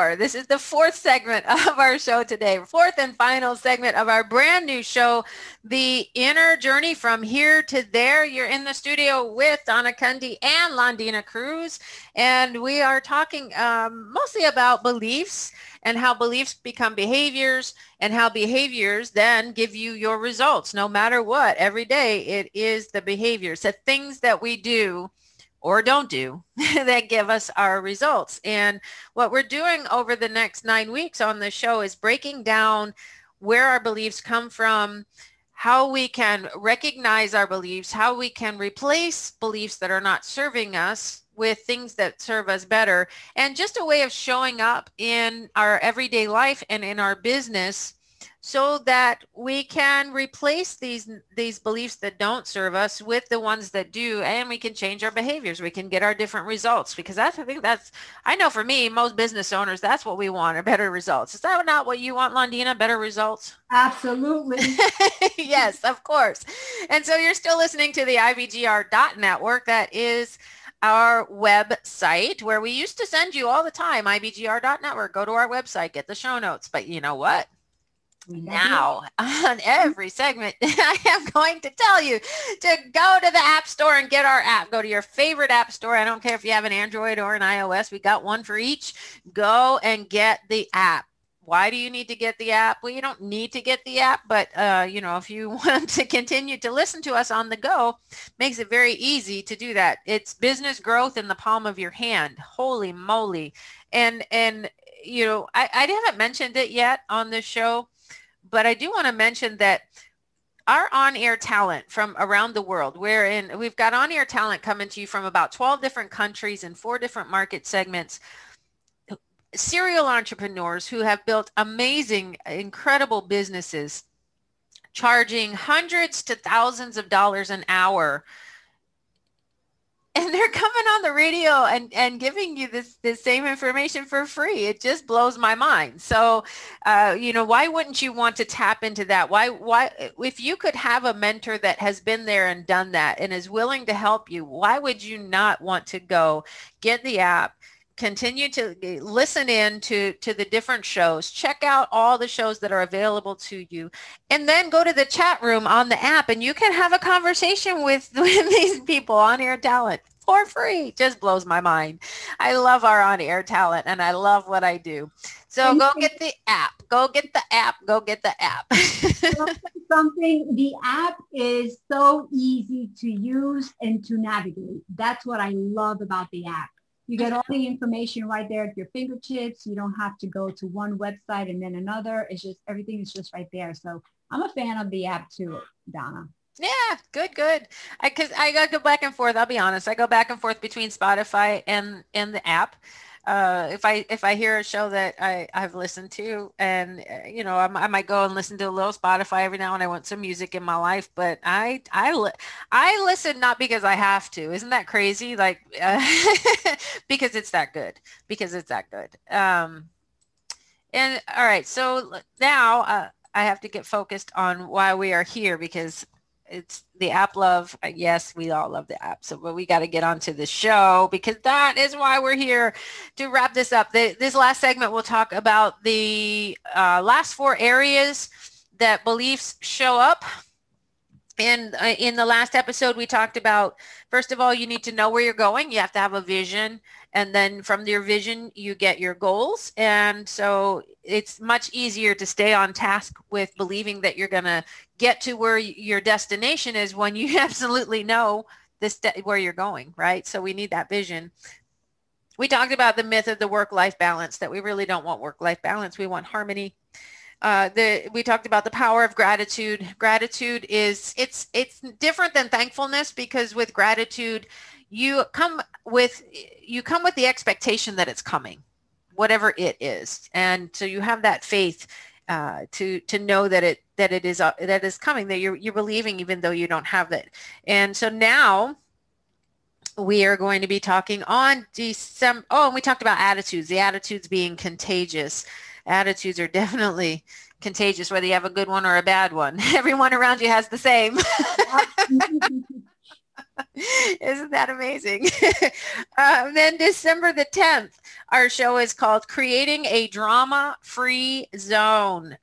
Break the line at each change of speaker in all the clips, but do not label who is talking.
Four. This is the fourth segment of our show today, fourth and final segment of our brand new show, The Inner Journey from Here to There. You're in the studio with Donna Kunde and Londina Cruz, and we are talking um, mostly about beliefs and how beliefs become behaviors and how behaviors then give you your results no matter what. Every day it is the behaviors, the things that we do or don't do that give us our results. And what we're doing over the next nine weeks on the show is breaking down where our beliefs come from, how we can recognize our beliefs, how we can replace beliefs that are not serving us with things that serve us better, and just a way of showing up in our everyday life and in our business so that we can replace these these beliefs that don't serve us with the ones that do and we can change our behaviors. We can get our different results because that's i think that's i know for me most business owners that's what we want are better results. Is that not what you want londina? Better results?
Absolutely.
yes of course. And so you're still listening to the ibgr.network that is our website where we used to send you all the time ibgr.network go to our website get the show notes. But you know what now on every segment i am going to tell you to go to the app store and get our app. Go to your favorite app store. I don't care if you have an android or an ios. We got one for each. Go and get the app. Why do you need to get the app? Well you don't need to get the app but uh, you know if you want to continue to listen to us on the go makes it very easy to do that. It's business growth in the palm of your hand. Holy moly. And and you know i, I haven't mentioned it yet on this show but I do want to mention that our on-air talent from around the world, wherein we've got on-air talent coming to you from about 12 different countries and four different market segments, serial entrepreneurs who have built amazing, incredible businesses, charging hundreds to thousands of dollars an hour and they're coming on the radio and, and giving you this, this same information for free. It just blows my mind. So, uh, you know, why wouldn't you want to tap into that? Why, why, if you could have a mentor that has been there and done that and is willing to help you, why would you not want to go get the app, continue to eh, listen in to, to the different shows, check out all the shows that are available to you, and then go to the chat room on the app and you can have a conversation with, with these people on air talent for free. Just blows my mind. I love our on air talent and I love what I do. So go get the app. Go get the app. Go get the app.
Something, the app is so easy to use and to navigate. That's what I love about the app. You get all the information right there at your fingertips. You don't have to go to one website and then another. It's just everything is just right there. So I'm a fan of the app too, Donna.
Yeah, good, good. I cause I go back and forth. I'll be honest. I go back and forth between Spotify and and the app uh, if I if I hear a show that I I've listened to, and uh, you know, I, I, might go and listen to a little Spotify every now and I want some music in my life. But I I li- I listen not because I have to. Isn't that crazy? Like uh, because it's that good. Because it's that good. Um, and all right, so now uh, I have to get focused on why we are here because it's the app love. Uh, yes, we all love the app. So, but we got to get onto the show because that is why we're here to wrap this up. The, this last segment, we'll talk about the uh, last four areas that beliefs show up. And uh, in the last episode, we talked about, first of all, you need to know where you're going. You have to have a vision. And then from your vision you get your goals. And so it's much easier to stay on task with believing that you're going to get to where your destination is when you absolutely know this de- where you're going right? So we need that vision. We talked about the myth of the work-life balance that we really don't want work-life balance. We want harmony uh, the we talked about the power of gratitude. Gratitude is it's it's different than thankfulness because with gratitude you come with you come with the expectation that it's coming whatever it is. And so you have that faith uh, to to know that it that it is uh, that is coming that you're you're believing even though you don't have it. And so now we are going to be talking on December oh and we talked about attitudes the attitudes being contagious attitudes are definitely contagious whether you have a good one or a bad one everyone around you has the same Isn't that amazing? um, then December the 10th, our show is called Creating a Drama-Free Zone.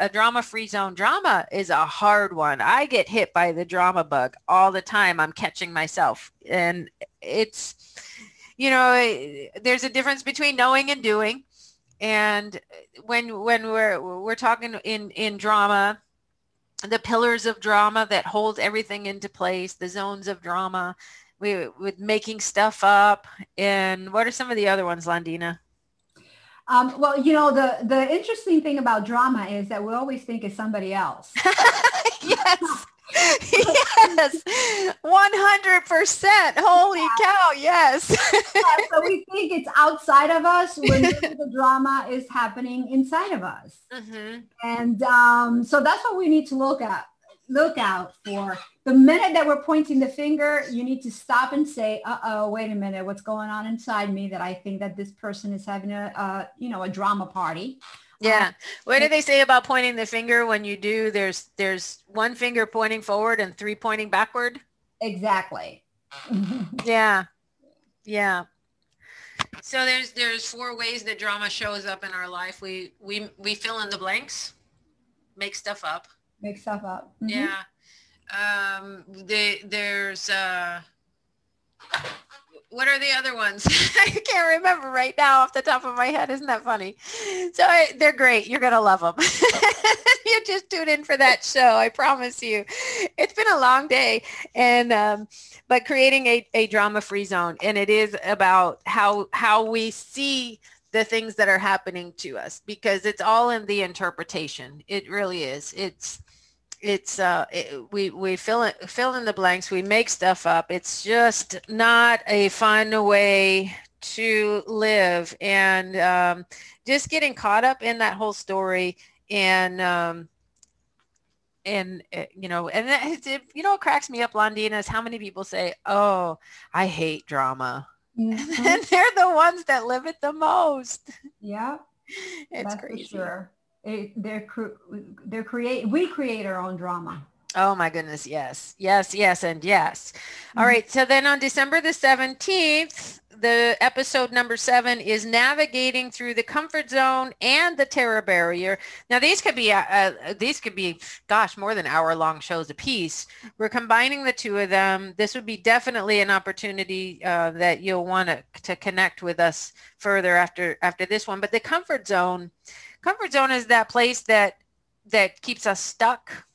A drama-free zone. Drama is a hard one. I get hit by the drama bug all the time. I'm catching myself. And it's, you know, there's a difference between knowing and doing. And when when we're we're talking in in drama, the pillars of drama that hold everything into place, the zones of drama, we with making stuff up, and what are some of the other ones, Londina
Um, well, you know, the the interesting thing about drama is that we always think it's somebody else.
yes. Yes, 100%. Holy cow, yes.
yeah, so we think it's outside of us when the drama is happening inside of us. Mm-hmm. And um, so that's what we need to look at, look out for. The minute that we're pointing the finger, you need to stop and say, uh-oh, wait a minute, what's going on inside me that I think that this person is having a, uh, you know, a drama party.
Yeah. What do they say about pointing the finger when you do there's there's one finger pointing forward and three pointing backward?
Exactly.
yeah. Yeah. So there's there's four ways that drama shows up in our life. We we we fill in the blanks, make stuff up.
Make stuff up. Mm-hmm.
Yeah. Um they there's uh what are the other ones? I can't remember right now off the top of my head. Isn't that funny? So I, they're great. You're going to love them. you just tune in for that show. I promise you. It's been a long day and, um, but creating a, a drama free zone. And it is about how, how we see the things that are happening to us because it's all in the interpretation. It really is. It's, it's uh it, we we fill in fill in the blanks we make stuff up it's just not a fun way to live and um, just getting caught up in that whole story and um, and uh, you know, and it, it, you know what cracks me up, Londina, is how many people say, "Oh, I hate drama,"
Mhm.
and they're the ones that live it the most.
Yeah,
It's
that's
crazy.
sure. It, they're they're create we create our own drama.
Oh my goodness, yes, yes, yes, and yes. All
Mhm.
right, so then on December the 17th, the episode number seven is navigating through the comfort zone and the terror barrier. Now these could be, uh, uh, these could be, gosh, more than hour long shows a piece. We're combining the two of them. This would be definitely an opportunity uh, that you'll want to, to connect with us further after, after this one. But the comfort zone, comfort zone is that place that, that keeps us stuck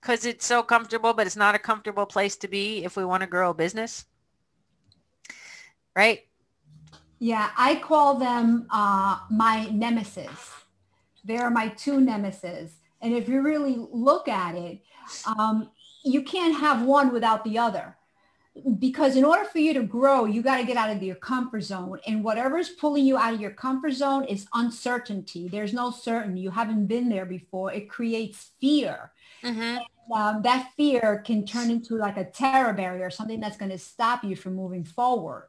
because it's so comfortable, but it's not a comfortable place to be if we want to grow a business. Right?
Yeah, I call them uh, my nemesis. They're my two nemesis. And if you really look at it, um, you can't have one without the other. Because in order for you to grow, you got to get out of your comfort zone. And whatever is pulling you out of your comfort zone is uncertainty. There's no certain. You haven't been there before. It creates fear.
Mm-hmm.
Um, that fear can turn into like a terror barrier, something that's going to stop you from moving forward.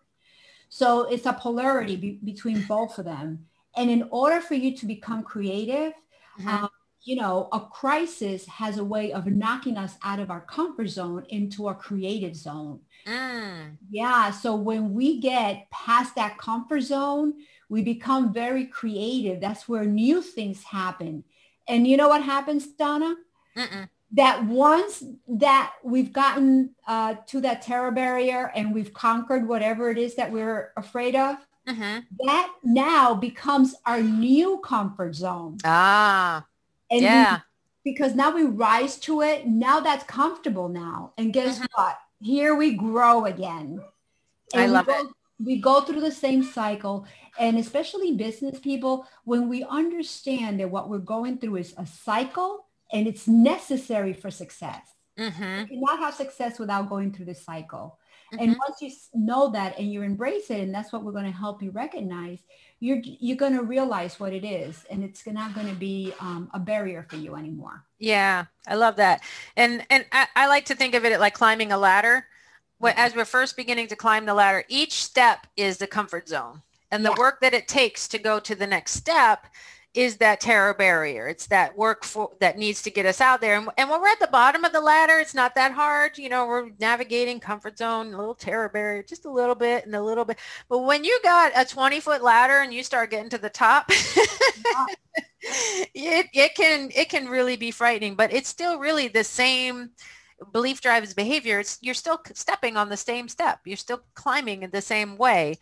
So it's a polarity be- between both of them. And in order for you to become creative,
Mhm.
um, you know, a crisis has a way of knocking us out of our comfort zone into a creative zone.
Mm.
Yeah. So when we get past that comfort zone, we become very creative. That's where new things happen. And you know what happens, Donna?
Mm-mm.
That once that we've gotten uh, to that terror barrier and we've conquered whatever it is that we're afraid of,
Mhm.
that now becomes our new comfort zone.
Ah,
And we-
yeah.
because now we rise to it. Now that's comfortable now. And guess what? Here we grow again.
Mm-hmm. I
And we
love
go, We go through the same cycle. And especially business people, when we understand that what we're going through is a cycle and it's necessary for success.
Mm-hmm.
You cannot have success without going through this cycle.
Mhm.
And once you know that and you embrace it, and that's what we're going to help you recognize, you're you're going to realize what it is, and it's not going to be um, a barrier for you anymore.
Yeah, I love that. And and I, I like to think of it like climbing a ladder. As we're first beginning to climb the ladder, each step is the comfort zone. And the
Yeah.
work that it takes to go to the next step is that terror barrier. It's that work for, that needs to get us out there. And, and when we're at the bottom of the ladder, it's not that hard. You know, we're navigating comfort zone, a little terror barrier, just a little bit and a little bit. But when you got a 20 foot ladder and you start getting to the top, it, it can it can really be frightening, but it's still really the same belief drives behavior. It's you're still stepping on the same step. You're still climbing in the same way.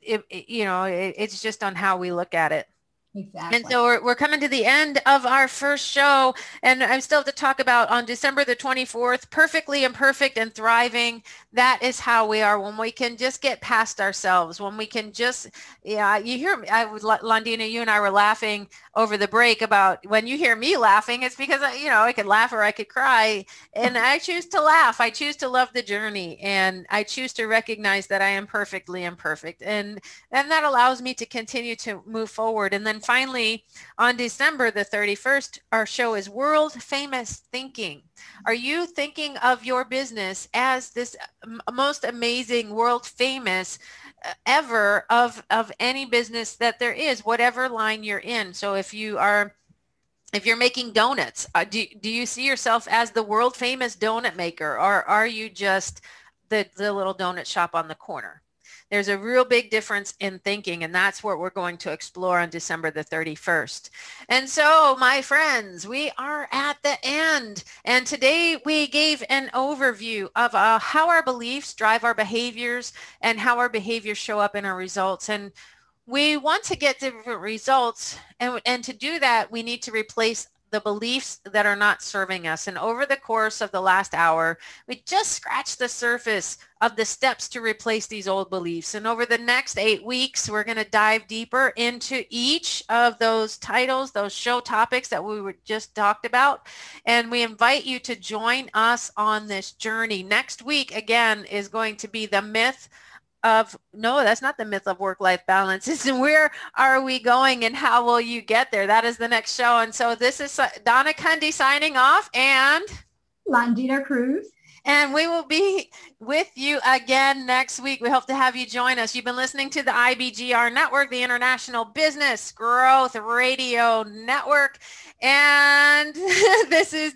It, it- you know, it, it's just on how we look at it.
Exactly.
And so we're, we're coming to the end of our first show and I still have to talk about on December the 24th, perfectly imperfect and thriving. That is how we are when we can just get past ourselves, when we can just, yeah, you hear me, I would, Londina, you and I were laughing over the break about when you hear me laughing, it's because, I, you know, I could laugh or I could cry and I choose to laugh. I choose to love the journey and I choose to recognize that I am perfectly imperfect. And and that allows me to continue to move forward. And then finally, on December the 31st, our show is World Famous Thinking. Are you thinking of your business as this most amazing, world famous uh, ever of, of any business that there is, whatever line you're in? So if you are if you're making donuts, uh, do, do you see yourself as the world famous donut maker or are you just the, the little donut shop on the corner? There's a real big difference in thinking, and that's what we're going to explore on December the 31st. And so, my friends, we are at the end. And today we gave an overview of uh, how our beliefs drive our behaviors and how our behaviors show up in our results. And we want to get different results. And, and to do that, we need to replace the beliefs that are not serving us. And over the course of the last hour, we just scratched the surface of the steps to replace these old beliefs. And over the next eight weeks, we're going to dive deeper into each of those titles, those show topics that we were just talked about. And we invite you to join us on this journey. Next week, again, is going to be the myth of no that's not the myth of work-life balance it's where are we going and how will you get there that is the next show and so this is uh, donna Kunde signing off and
Londina Cruz
and we will be with you again next week. We hope to have you join us. You've been listening to the IBGR Network, the International Business Growth Radio Network. And this is